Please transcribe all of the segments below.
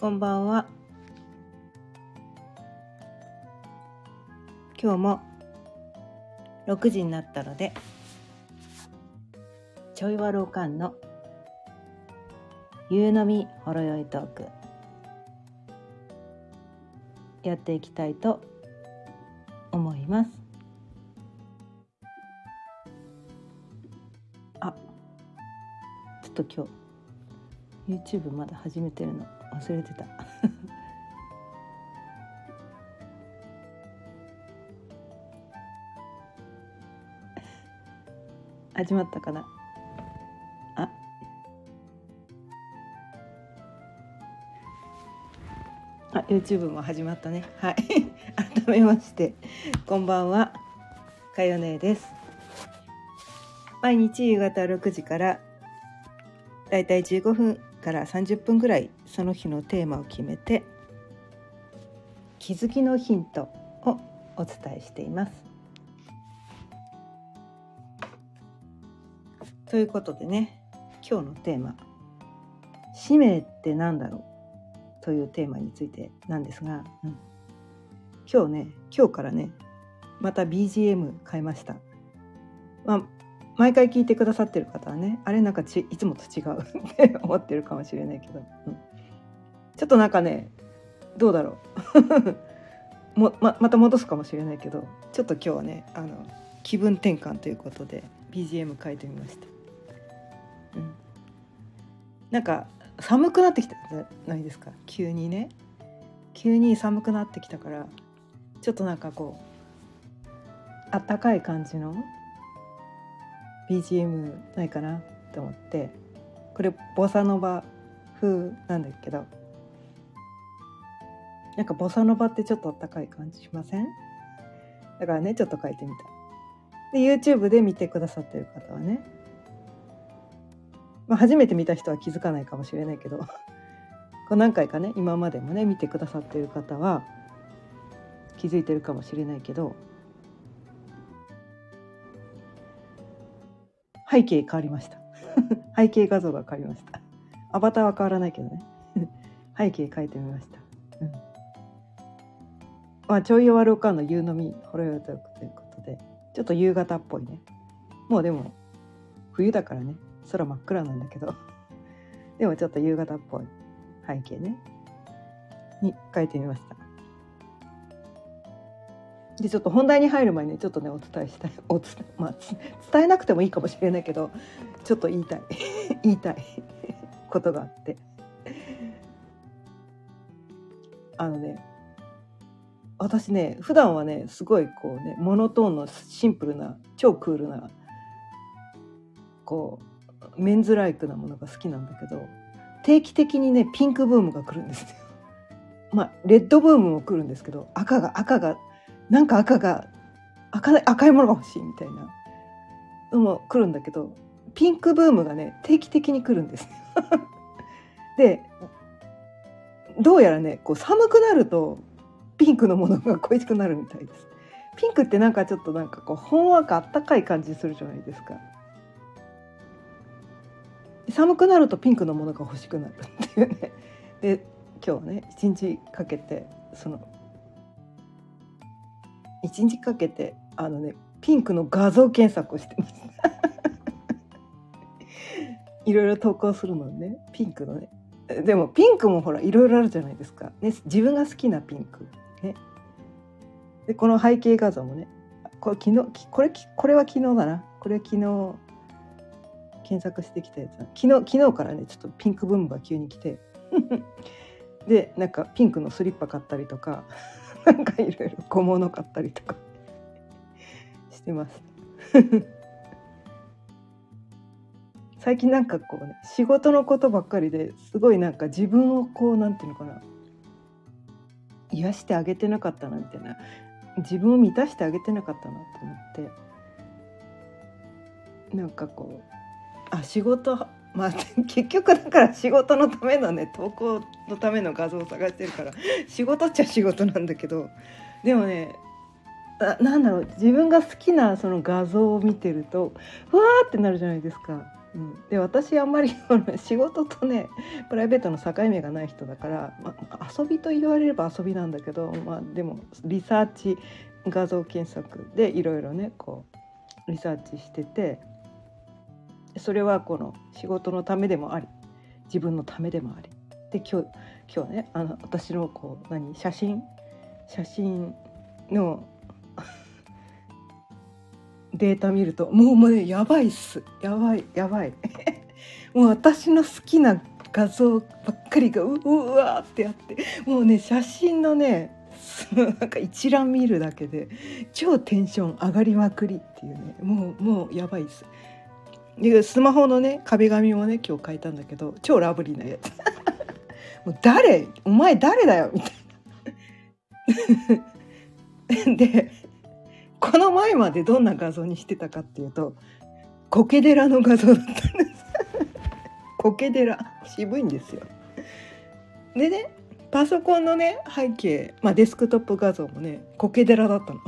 こんばんは。今日も6時になったので、ちょいわろうかんの夕飲みほろ酔いトークやっていきたいと思います。あ、ちょっと今日 YouTube まだ始めてるの忘れてた。始まったかな？あ。あ YouTube も始まったね。はい。改めましてこんばんは。かよねです。毎日夕方6時からだいたい15分から30分ぐらいその日のテーマを決めて気づきのヒントをお伝えしています。ということでね今日のテーマ「使命って何だろう?」というテーマについてなんですが、うん、今日ね今日からねまた BGM 変えました。まあ毎回聞いてくださってる方はねあれなんかちいつもと違うって思ってるかもしれないけど、うん、ちょっとなんかねどうだろう。もままた戻すかもしれないけどちょっと今日はねあの気分転換ということで BGM 変えてみました、うん、なんか寒くなってきたじゃないですか。急にね。急に寒くなってきたからちょっとなんかこうあったかい感じの BGM ないかなって思ってこれボサノバ風なんだけどなんかボサノバってちょっとあったかい感じしません？だからねちょっと書いてみた。で YouTube で見てくださってる方はね、まあ、初めて見た人は気づかないかもしれないけど。こう何回かね今までもね見てくださってる方は気づいてるかもしれないけど。背景変わりました。背景画像が変わりました。アバターは変わらないけどね。背景変えてみました、まあちょい弱ろうかの夕飲みほろよいということでちょっと夕方っぽいね。もうでも冬だからね。空真っ暗なんだけど。でもちょっと夕方っぽい背景ね。に変えてみました。でちょっと本題に入る前にちょっとねお伝えしたい。おつ、まあ、伝えなくてもいいかもしれないけどちょっと言いたい。言いたい。ことがあって。あのね私ね普段はねすごいこうねモノトーンのシンプルな超クールなこうメンズライクなものが好きなんだけど定期的にねピンクブームが来るんですよ。まあレッドブームも来るんですけど赤が赤がなんか赤が赤赤いものが欲しいみたいなのも来るんだけどピンクブームがね定期的に来るんです でどうやらねこう寒くなるとピンクのものが恋しくなるみたいです。ピンクってなんかちょっとなんかこうほんわかあったかい感じするじゃないですか。寒くなるとピンクのものが欲しくなるっていうね。で今日はね一日かけてその一日かけてあのねピンクの画像検索をしてます いろいろ投稿するのね。ピンクのね。でもピンクもほらいろいろあるじゃないですか、ね、自分が好きなピンク。ね。でこの背景画像もねこれ昨日これこれは昨日だな。これは昨日検索してきたやつ昨日昨日からねちょっとピンクブームが急に来て。でなんかピンクのスリッパ買ったりとか なんかいろいろ小物買ったりとかしてます。最近なんかこうね仕事のことばっかりですごいなんか自分をこうなんていうのかな。癒してあげてなかったなみたいな自分を満たしてあげてなかったなと思って。なんかこうあ仕事まあ 結局だから仕事のためのね投稿のための画像を探してるから仕事っちゃ仕事なんだけどでもねななんだろう自分が好きなその画像を見てるとふわーってなるじゃないですか。うん、で私あんまり 仕事とねプライベートの境目がない人だから、まあ、遊びと言われれば遊びなんだけど、まあ、でもリサーチ画像検索でいろいろねこうリサーチしててそれはこの仕事のためでもあり自分のためでもあり。で今日今日ねあの私のこう何写真写真のデータ見るともうもうねやばいっす。やばいやばい。もう私の好きな画像ばっかりがううわーってあってもうね写真のね なんか一覧見るだけで超テンション上がりまくりっていうねもうもうやばいっす。でスマホのね壁紙もね今日変えたんだけど超ラブリーなやつ。もう誰？お前誰だよ？みたいな。でこの前までどんな画像にしてたかっていうと苔寺の画像だったんです。苔寺渋いんですよ。でねパソコンのね背景、まあ、デスクトップ画像もね苔寺だったの。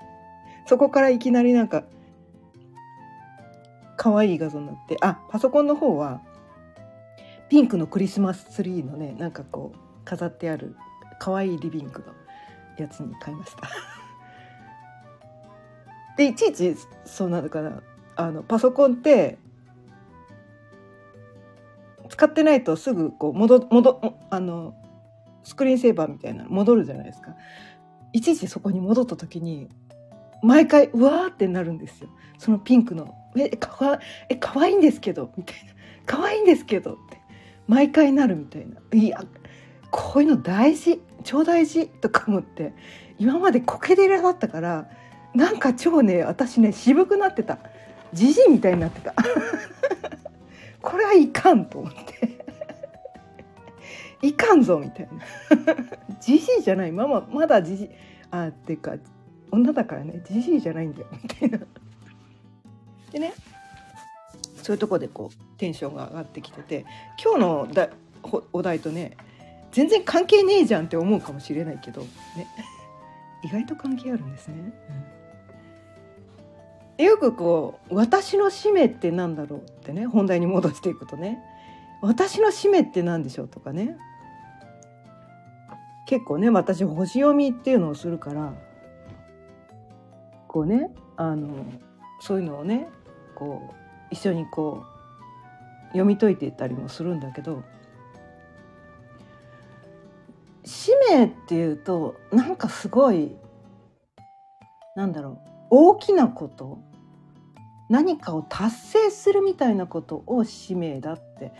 そこからいきなりなんか可愛い画像になってあパソコンの方はピンクのクリスマスツリーのねなんかこう飾ってある可愛いリビングのやつに買いました。でいちいちそうなのかな。あのパソコンって使ってないとすぐこう戻戻あのスクリーンセーバーみたいなの戻るじゃないですか。いちいちそこに戻った時に毎回うわーってなるんですよ。そのピンクの「えかわえかわいいんですけど」みたいな「かわいいんですけど」って。毎回なるみたいないやこういうの大事超大事とか思って。今までコケ寺だったからなんか超ね私ね渋くなってた。じじいみたいになってた。これはいかんと思って。いかんぞみたいな。じじいじゃない。ママまだじじいあっていうか女だからね。じじいじゃないんだよみたいな。でねそういうとこでこうテンションが上がってきてて今日のだお題とね全然関係ねえじゃんって思うかもしれないけどね。意外と関係あるんですね。うん、よくこう「私の使命って何だろう?」ってね本題に戻していくとね「私の使命って何でしょう?」とかね結構ね私星読みっていうのをするからこうねあのそういうのをねこう一緒にこう読み解いていったりもするんだけど使命っていうとなんかすごいなんだろう大きなこと何かを達成するみたいなことを使命だって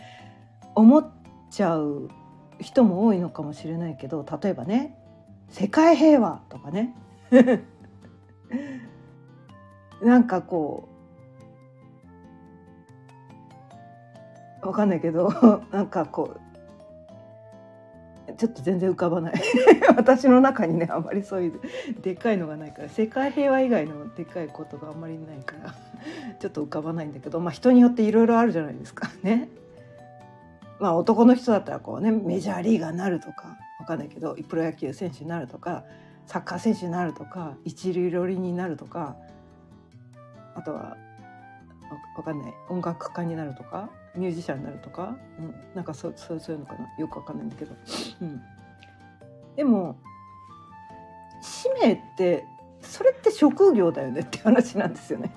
思っちゃう人も多いのかもしれないけど例えばね世界平和とかね。なんかこうわかんないけど なんかこうちょっと全然浮かばない。私の中にねあまりそういうでっかいのがないから世界平和以外のでっかいことがあんまりないから ちょっと浮かばないんだけどまあ人によっていろいろあるじゃないですか。ね。まあ男の人だったらこうねメジャーリーガーになるとかわかんないけどプロ野球選手になるとかサッカー選手になるとか一流料理人になるとかあとはわかんない。音楽家になるとかミュージシャンになるとか、うん、なんかそうそういうのかな？よくわかんないんだけど、うん、でも使命ってそれって職業だよね？って話なんですよね。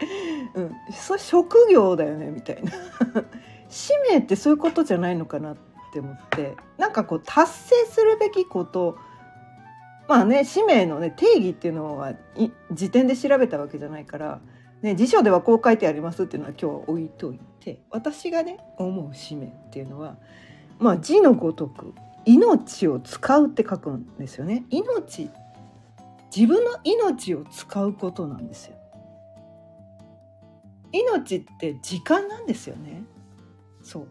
うん、それ職業だよね？みたいな。使命ってそういうことじゃないのかなって思って。なんかこう達成するべきことまあね使命のね定義っていうのは時点で調べたわけじゃないからね、辞書ではこう書いてありますっていうのは今日は置いといて私がね思う使命っていうのはまあ字のごとく命を使うって書くんですよね。命自分の命を使うことなんですよ。命って時間なんですよね。そう。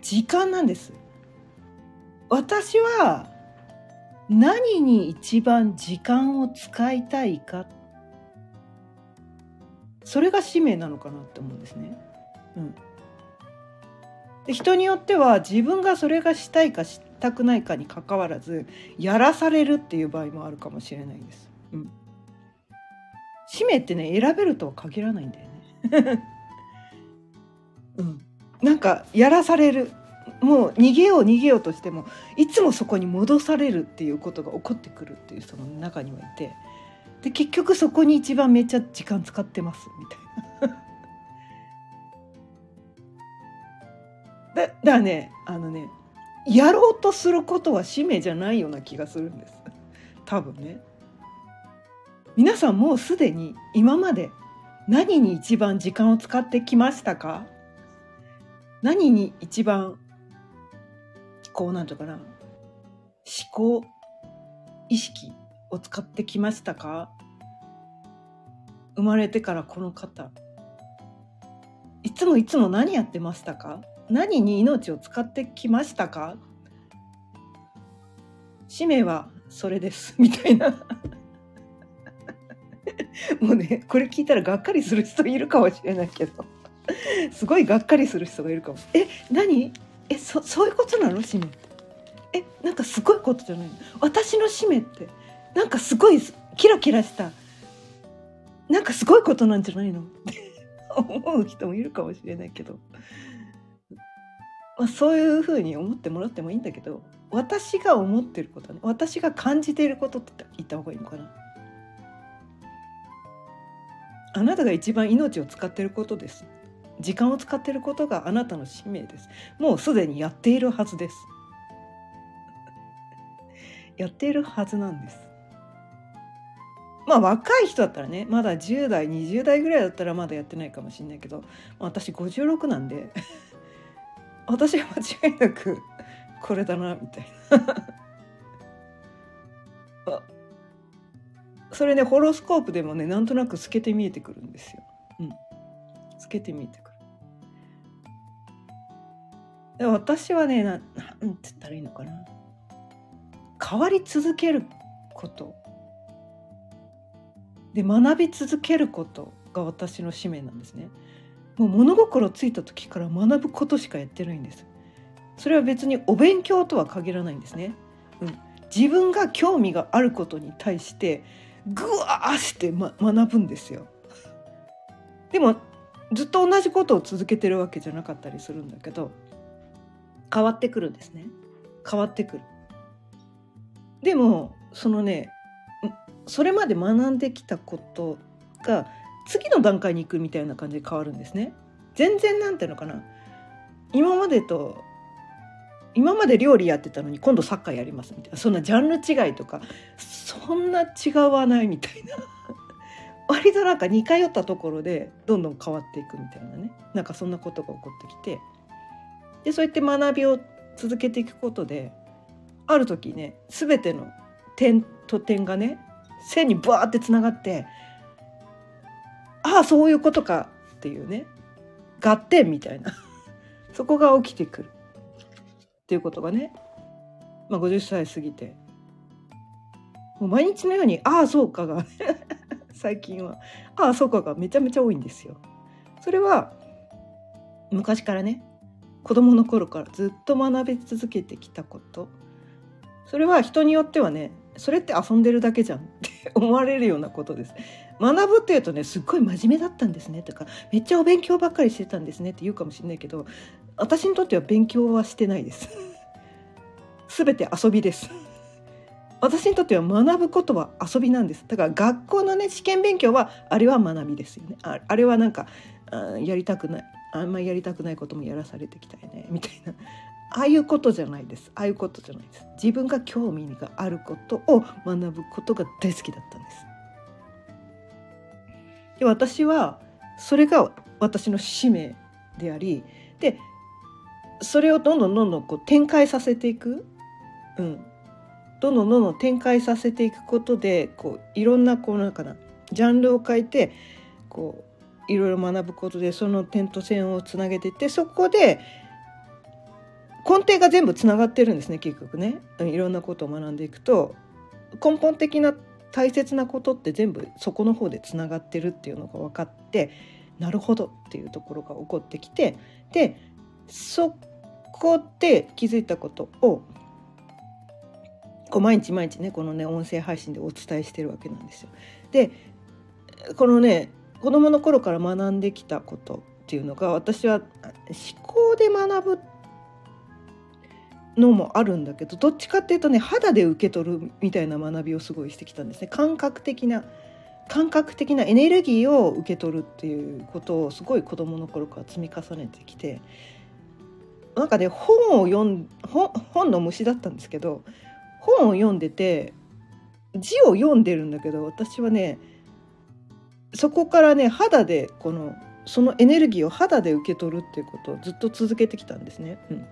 時間なんです。私は何に一番時間を使いたいかそれが使命なのかなって思うんですね。うん、で人によっては自分がそれがしたいかしたくないかにかかわらずやらされるっていう場合もあるかもしれないです。うん、使命ってね選べるとは限らないんだよね。うん、なんかやらされるもう逃げよう逃げようとしてもいつもそこに戻されるっていうことが起こってくるっていう人の中にはいてで結局そこに一番めっちゃ時間使ってますみたいな。だだねあのねやろうとすることは使命じゃないような気がするんです多分ね。皆さんもうすでに今まで何に一番時間を使ってきましたか？何に一番こうなんとかな思考意識を使ってきましたか？生まれてからこの方。いつもいつも何やってましたか？何に命を使ってきましたか？使命はそれです。みたいな。もうねこれ聞いたらがっかりする人いるかもしれないけど。すごいがっかりする人がいるかも。え何？えそそういうことなの？使命。ってえなんかすごいことじゃないの？私の使命ってなんかすごいキラキラしたなんかすごいことなんじゃないの？っ て思う人もいるかもしれないけど、まあ、そういうふうに思ってもらってもいいんだけど私が思ってることね。私が感じていることって言った方がいいのかな？あなたが一番命を使っていることです。時間を使っていることがあなたの使命です。もうすでにやっているはずです。やっているはずなんです。まあ若い人だったらねまだ10代20代ぐらいだったらまだやってないかもしれないけど私56なんで 私は間違いなくこれだなみたいな それねホロスコープでもねなんとなく透けて見えてくるんですよ。うん、透けて見えてくる。で私はねななんて言ったらいいのかな変わり続けることで学び続けることが私の使命なんですね。もう物心ついた時から学ぶことしかやってないんです。それは別にお勉強とは限らないんですね。うん、自分が興味があることに対してぐわーして、ま、学ぶんですよ。でもずっと同じことを続けてるわけじゃなかったりするんだけど変わってくるんですね。変わってくる。でもそのねそれまで学んできたことが次の段階に行くみたいな感じで変わるんですね。全然なんていうのかな。今までと今まで料理やってたのに今度サッカーやりますみたいな。そんなジャンル違いとかそんな違わないみたいな。割となんか似通ったところでどんどん変わっていくみたいなね。なんかそんなことが起こってきて。でそうやって学びを続けていくことである時ね全ての点と点がね線にバーってつながってああそういうことかっていうね。合点みたいな。そこが起きてくる。っていうことがね、まあ、50歳過ぎて。もう毎日のように「ああそうか」が。最近は「ああそうか」が。めちゃめちゃ多いんですよ。それは昔からね子供の頃からずっと学び続けてきたこと。それは人によってはねそれって遊んでるだけじゃんって 思われるようなことです。学ぶっていうとねすっごい真面目だったんですねとかめっちゃお勉強ばっかりしてたんですねって言うかもしれないけど私にとっては勉強はしてないです。すべて遊びです。私にとっては学ぶことは遊びなんです。だから学校のね試験勉強はあれは学びですよね。ああれはなんかあやりたくないあんまりやりたくないこともやらされてきたよねみたいなああいうことじゃないです。ああいうことじゃないです。自分が興味があることを学ぶことが大好きだったんです。で私はそれが私の使命でありでそれをどんどんどんどんこう展開させていく、うん、どんどんどんどん展開させていくことでこういろんなこうなんかなジャンルを変えてこういろいろ学ぶことでその点と線をつなげていってそこで根底が全部つながってるんですね結局ねいろんなことを学んでいくと根本的な大切なことって全部そこの方でつながってるっていうのが分かってなるほどっていうところが起こってきてでそこで気づいたことをこう毎日毎日ねこのね音声配信でお伝えしてるわけなんですよ。でこのね子どもの頃から学んできたことっていうのが私は思考で学ぶっのもあるんだけどどっちかっていうとね肌で受け取るみたいな学びをすごいしてきたんですね感覚的な感覚的なエネルギーを受け取るっていうことをすごい子どもの頃から積み重ねてきてなんかね本を読ん本本の虫だったんですけど本を読んでて字を読んでるんだけど私はねそこからね肌でこのそのエネルギーを肌で受け取るっていうことをずっと続けてきたんですね。うん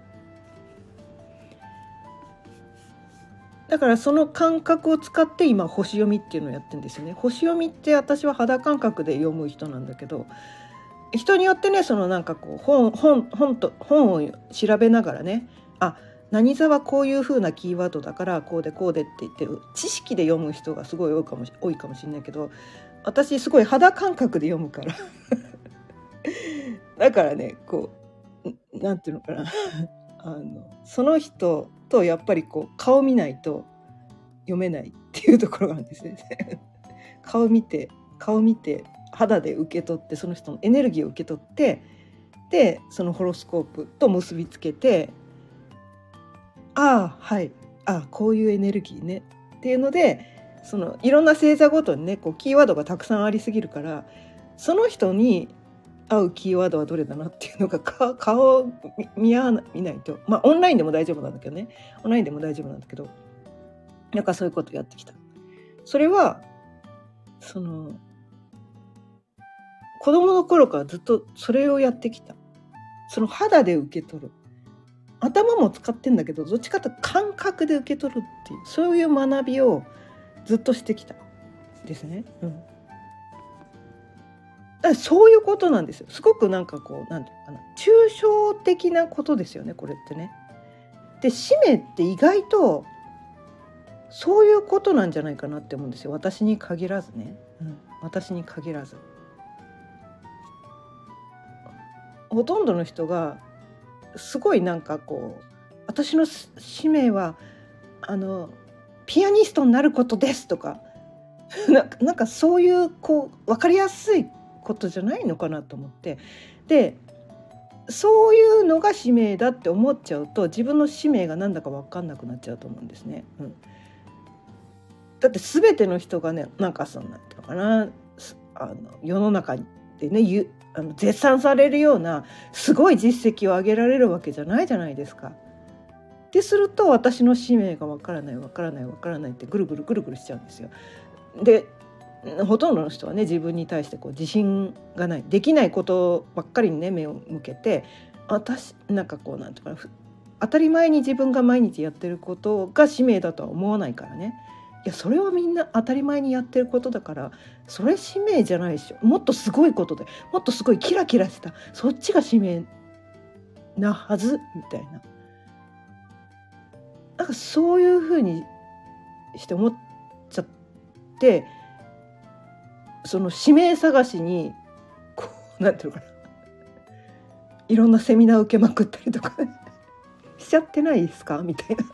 だからその感覚を使って今星読みっていうのをやってるんですよね。星読みって私は肌感覚で読む人なんだけど人によってねそのなんかこう本本本と本を調べながらねあ何座はこういう風なキーワードだからこうでこうでって言ってる知識で読む人がすごい多いかも多いかもしれないけど私すごい肌感覚で読むから だからねこうなんていうのかなあのその人とやっぱりこう顔見ないと読めないっていうところがあるんですね。顔見て顔見て肌で受け取ってその人のエネルギーを受け取ってでそのホロスコープと結びつけてああはいああこういうエネルギーねっていうのでそのいろんな星座ごとにねこうキーワードがたくさんありすぎるからその人に合うキーワードはどれだなっていうのが顔を見合わ見ないとまあオンラインでも大丈夫なんだけどねオンラインでも大丈夫なんだけどなんかそういうことやってきた。それはその子供の頃からずっとそれをやってきた。その肌で受け取る。頭も使ってんだけどどっちかというと感覚で受け取るっていうそういう学びをずっとしてきたですね。うんそういうことなんですよ。すごくなんかこうなんていうかな。抽象的なことですよねこれってね。で使命って意外とそういうことなんじゃないかなって思うんですよ。私に限らずね、うん、私に限らず。ほとんどの人がすごいなんかこう私の使命はあのピアニストになることですとか なんかそういうこう分かりやすいことじゃないのかなと思ってでそういうのが使命だって思っちゃうと自分の使命が何だか分かんなくなっちゃうと思うんですね。うん、だって全ての人がねなんかそんなんていうのかなあの世の中でねゆあの絶賛されるようなすごい実績を上げられるわけじゃないじゃないですか。ですると私の使命がわからないわからないわからないってぐるぐるぐるぐるしちゃうんですよ。でほとんどの人はね自分に対してこう自信がないできないことばっかりにね目を向けて私なんかこうなんていうか当たり前に自分が毎日やってることが使命だとは思わないからね。いやそれはみんな当たり前にやってることだからそれ使命じゃないでしょ。もっとすごいことでもっとすごいキラキラした。そっちが使命なはずみたいな。なんかそういうふうにして思っちゃってその指名探しにこうなんていうのかな。いろんなセミナー受けまくったりとか。しちゃってないですか？みたいな。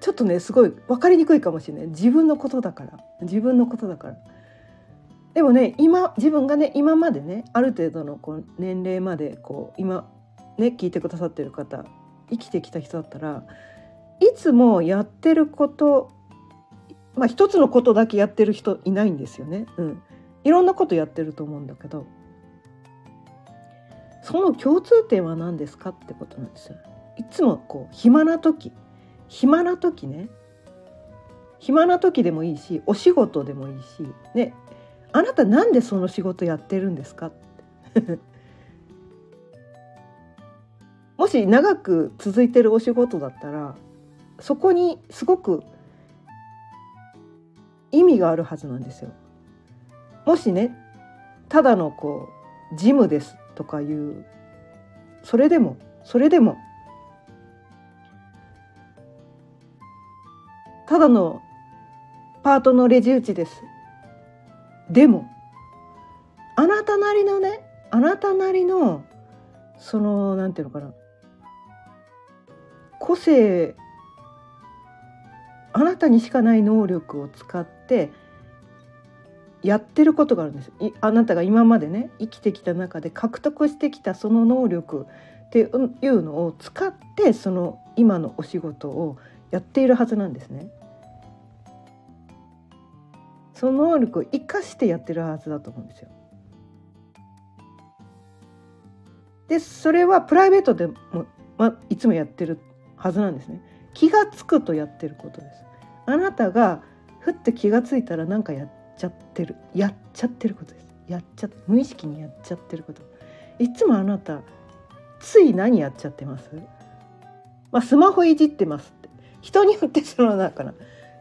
ちょっとねすごい分かりにくいかもしれない。自分のことだから。自分のことだから。でもね今自分がね今までねある程度のこう年齢までこう今ね聞いてくださってる方生きてきた人だったらいつもやってることまあ一つのことだけやってる人いないんですよね。うん、いろんなことやってると思うんだけどその共通点は何ですかってことなんですよ。いつもこう暇な時暇な時ね暇な時でもいいしお仕事でもいいしねあなたなんでその仕事やってるんですか？もし長く続いてるお仕事だったらそこにすごく意味があるはずなんですよ。もしねただのこうジムですとかいうそれでもそれでもただのパートのレジ打ちです。でもあなたなりのねあなたなりのそのなんていうのかな個性あなたにしかない能力を使ってやってることがあるんですあなたが今までね生きてきた中で獲得してきたその能力っていうのを使ってその今のお仕事をやっているはずなんですね。その能力を生かしてやってるはずだと思うんですよ。でそれはプライベートでも、ま、いつもやってるはずなんですね。気が付くとやってることです。あなたがふって気が付いたら何かやっちゃってるやっちゃってることです。やっちゃ無意識にやっちゃってること。いつもあなたつい何やっちゃってます？まあ、スマホいじってますって人によってそのなんかな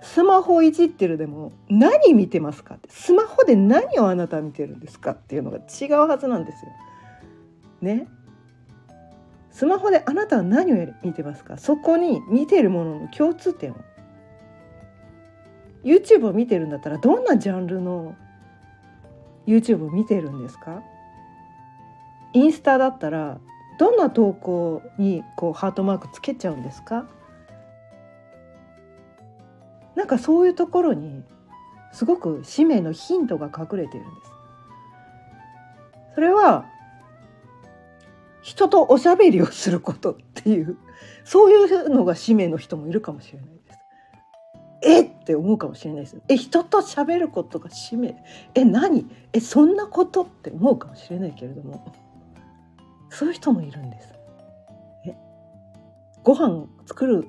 スマホいじってるでも何見てますかってスマホで何をあなた見てるんですかっていうのが違うはずなんですよ。ね。スマホであなたは何を見てますか？そこに見てるものの共通点を YouTube を見てるんだったらどんなジャンルの YouTube を見てるんですか？インスタだったらどんな投稿にこうハートマークつけちゃうんですか？なんかそういうところにすごく使命のヒントが隠れているんです。それは人とおしゃべりをすることっていうそういうのが使命の人もいるかもしれない。え？って思うかもしれないです。え人と喋ることが使命？え何？えそんなことって思うかもしれないけれどもそういう人もいるんです。え？ご飯作る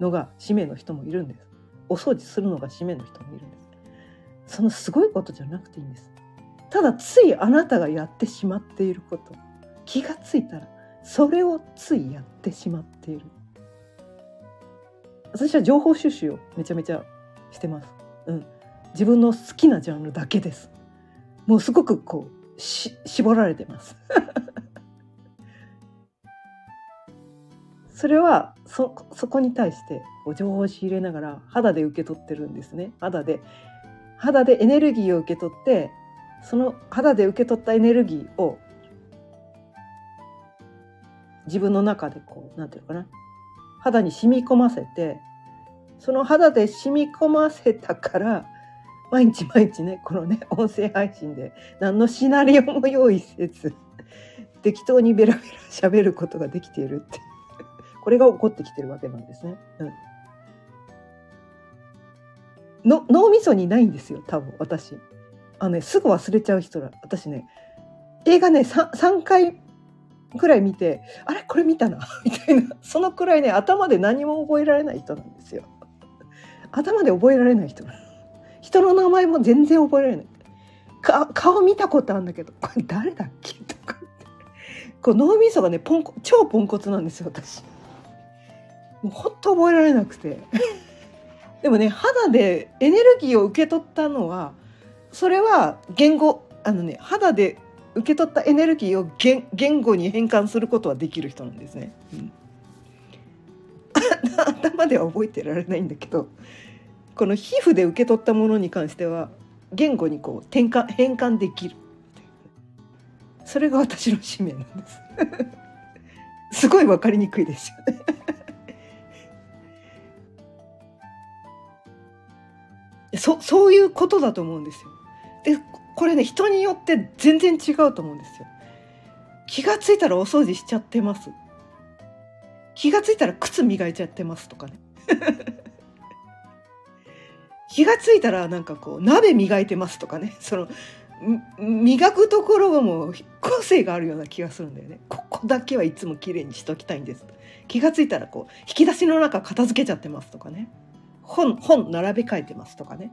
のが使命の人もいるんです。お掃除するのが使命の人もいるんです。そのすごいことじゃなくていいんです。ただついあなたがやってしまっていること気がついたらそれをついやってしまっている。私は情報収集をめちゃめちゃしてます。うん、自分の好きなジャンルだけです。もうすごくこうし絞られてます。それはそそこに対してこう情報を仕入れながら肌で受け取ってるんですね肌で肌でエネルギーを受け取ってその肌で受け取ったエネルギーを自分の中でこうなんていうのかな肌に染み込ませてその肌で染み込ませたから毎日毎日ねこのね音声配信で何のシナリオも用意せず適当にベラベラ喋ることができているってこれが起こってきてるわけなんですね。うんの脳みそにないんですよ多分私あのねすぐ忘れちゃう人ら私ね映画ね 3, 3回ぐらい見てあれ？これ見たな？みたいな。そのくらいね頭で何も覚えられない人なんですよ。頭で覚えられない人。人の名前も全然覚えられない。か顔見たことあるんだけどこれ誰だっけ？とか。こう脳みそがねポンコ超ポンコツなんですよ私。もうほんと覚えられなくて。でもね肌でエネルギーを受け取ったのはそれは言語あのね肌で受け取ったエネルギーを言言語に変換することはできる人なんですね。うん、頭では覚えてられないんだけどこの皮膚で受け取ったものに関しては言語にこう転換変換できるそれが私の使命なんです すごい分かりにくいですよね そそういうことだと思うんですよ。でこれね人によって全然違うと思うんですよ。気がついたらお掃除しちゃってます。気がついたら靴磨いちゃってますとかね。気がついたらなんかこう鍋磨いてますとかね。その磨くところがもう個性があるような気がするんだよね。ここだけはいつも綺麗にしときたいんです。気がついたらこう引き出しの中片付けちゃってますとかね。本本並べ替えてますとかね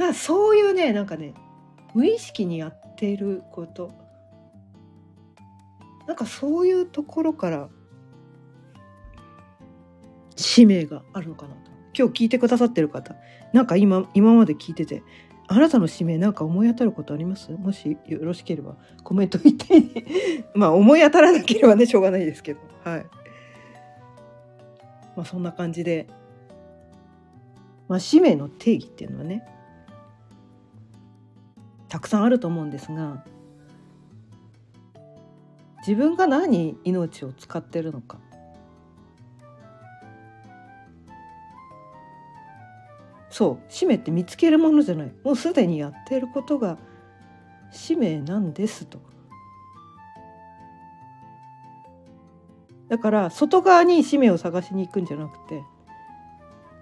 まあそういうねなんかね無意識にやっていること。なんかそういうところから使命があるのかなと。今日聞いてくださってる方なんか今今まで聞いててあなたの使命なんか思い当たることあります？もしよろしければコメント言ってまあ思い当たらなければねしょうがないですけど。はい。まあ、そんな感じで、まあ、使命の定義っていうのはねたくさんあると思うんですが自分が何に命を使ってるのかそう使命って見つけるものじゃないもうすでにやっていることが使命なんですと。だから外側に使命を探しに行くんじゃなくて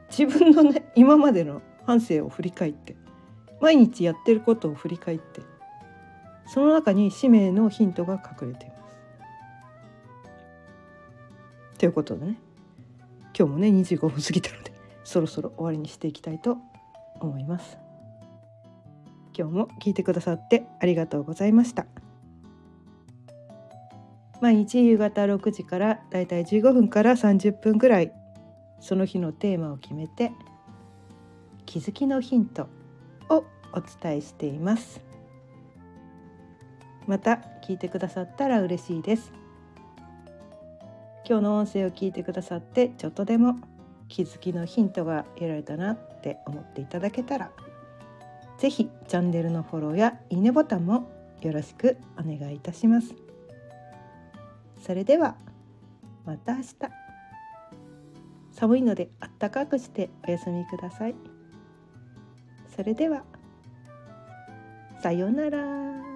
自分のね今までの半生を振り返って毎日やってることを振り返ってその中に使命のヒントが隠れています。ということでね今日もね25分過ぎたのでそろそろ終わりにしていきたいと思います。今日も聞いてくださってありがとうございました。毎日夕方6時からだいたい15分から30分ぐらいその日のテーマを決めて気づきのヒントをお伝えしていますまた聞いてくださったら嬉しいです今日の音声を聞いてくださってちょっとでも気づきのヒントが得られたなって思っていただけたら是非チャンネルのフォローやいいねボタンもよろしくお願いいたします。それではまた明日寒いのであったかくしてお休みください。それではさようなら。